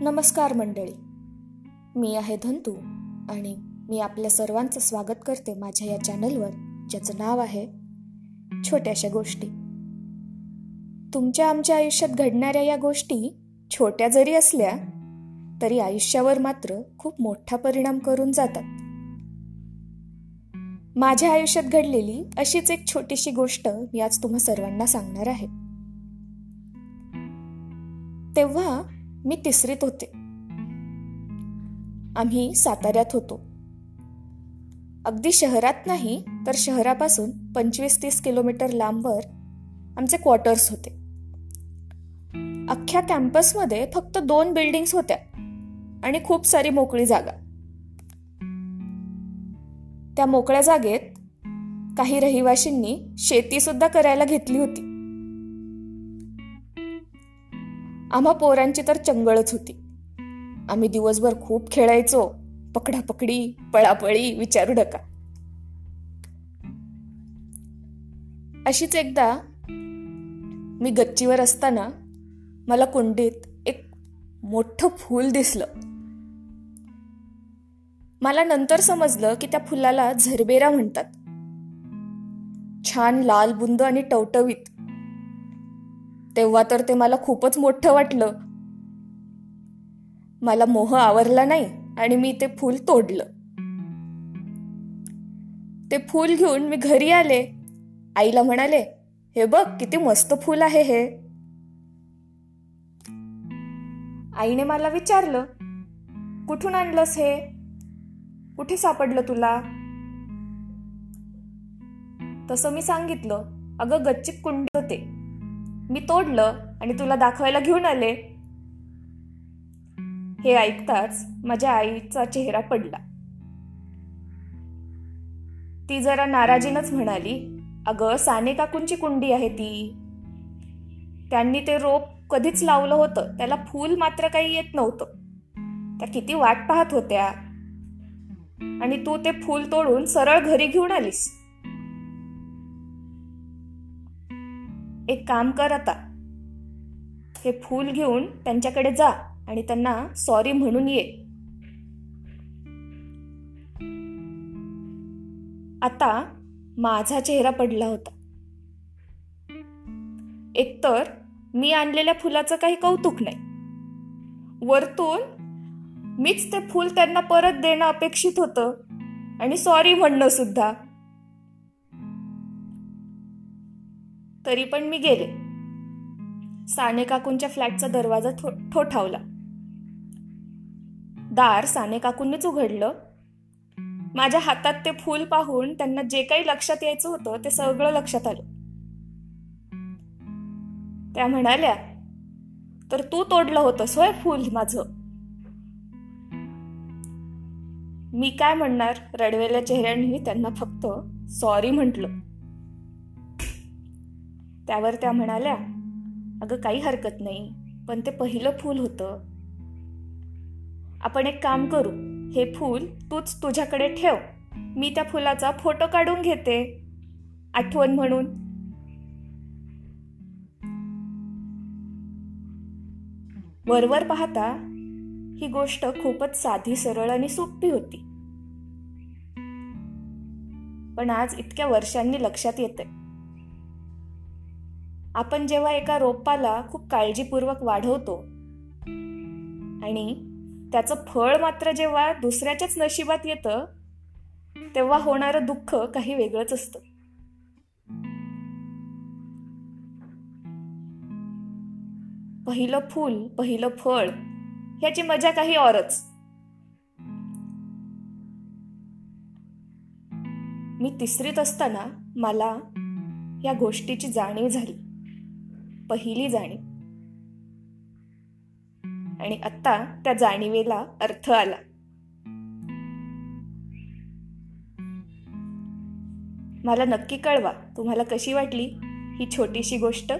नमस्कार मंडळी. मी आहे धंतू आणि मी आपल्या सर्वांचं स्वागत करते माझ्या या चॅनलवर ज्याचं नाव आहे छोट्याशा गोष्टी. तुमच्या आमच्या आयुष्यात घडणाऱ्या या गोष्टी छोट्या जरी असल्या तरी आयुष्यावर मात्र खूप मोठा परिणाम करून जातात. माझ्या आयुष्यात घडलेली अशीच एक छोटीशी गोष्ट मी आज तुम्हा सर्वांना सांगणार आहे. तेव्हा मी तिसरीत होते. आम्ही साताऱ्यात होतो. अगदी शहरात नाही तर शहरापासून पंचवीस तीस किलोमीटर लांबवर आमचे क्वार्टर्स होते. अख्ख्या कॅम्पसमध्ये फक्त दोन बिल्डिंग्स होत्या आणि खूप सारी मोकळी जागा. त्या मोकळ्या जागेत काही रहिवाशींनी शेती सुद्धा करायला घेतली होती. आम्हा पोरांची तर चंगळच होती. आम्ही दिवसभर खूप खेळायचो. पकडापकडी पळापळी विचारू नका. अशीच एकदा मी गच्चीवर असताना मला कुंडीत एक मोठं फूल दिसलं. मला नंतर समजलं की त्या फुलाला झरबेरा म्हणतात. छान लाल बुंद आणि टवटवीत. तेव्हा तर ते मला खूपच मोठं वाटलं. मला मोह आवरला नाही आणि मी ते फूल तोडलं. ते फूल घेऊन मी घरी आले. आईला म्हणाले हे बघ किती मस्त फूल आहे हे. आईने मला विचारलं कुठून आणलंस हे? कुठे सापडलं तुला? तसं मी सांगितलं. अगं गच्चीत कुंड होते. मी तोडलं आणि तुला दाखवायला घेऊन आले. हे ऐकताच माझ्या आईचा चेहरा पडला. ती जरा नाराजीनच म्हणाली अगं साने काकूंची कुंडी आहे ती. त्यांनी ते रोप कधीच लावलं होतं त्याला फूल मात्र काही येत नव्हतं. त्या किती वाट पाहत होत्या. आणि तू ते फूल तोडून सरळ घरी घेऊन आलीस. एक काम कर आता. हे फूल घेऊन त्यांच्याकडे जा आणि त्यांना सॉरी म्हणून ये. आता माझा चेहरा पडला होता. एकतर मी आणलेल्या फुलाचं काही कौतुक नाही. वरतून मीच ते फूल त्यांना परत देणं अपेक्षित होतं आणि सॉरी म्हणणं सुद्धा. तरी पण मी गेले. साने काकूंच्या फ्लॅटचा दरवाजा ठोठावला. दार साने काकूंनीच उघडलं. माझ्या हातात ते फूल पाहून त्यांना जे काही लक्षात यायचं होतं ते सगळं लक्षात आलं. त्या म्हणाल्या तर तू तोडलं होतंस होय फूल माझं? मी काय म्हणणार? रडवेल्या चेहऱ्याने त्यांना फक्त सॉरी म्हटलं. त्यावर त्या म्हणाल्या अगं काही हरकत नाही पण ते पहिलं फूल होतं. आपण एक काम करू हे फूल तूच तुझ्याकडे ठेव. मी त्या फुलाचा फोटो काढून घेते. आठवण म्हणून. वरवर पाहता ही गोष्ट खूपच साधी सरळ आणि सोपी होती. पण आज इतक्या वर्षांनी लक्षात येते आपण जेव्हा एका रोपाला खूप काळजीपूर्वक वाढवतो आणि त्याचं फळ मात्र जेव्हा दुसऱ्याच्याच नशिबात येतं तेव्हा होणारं दुःख काही वेगळंच असतं. पहिलं फूल पहिलं फळ ह्याची मजा काही औरच. मी तिसरीत असताना मला या गोष्टीची जाणीव झाली. पहिली जाणीव. आणि आता त्या जाणीवेला अर्थ आला. मला नक्की कळवा तुम्हाला कशी वाटली ही छोटीशी गोष्ट.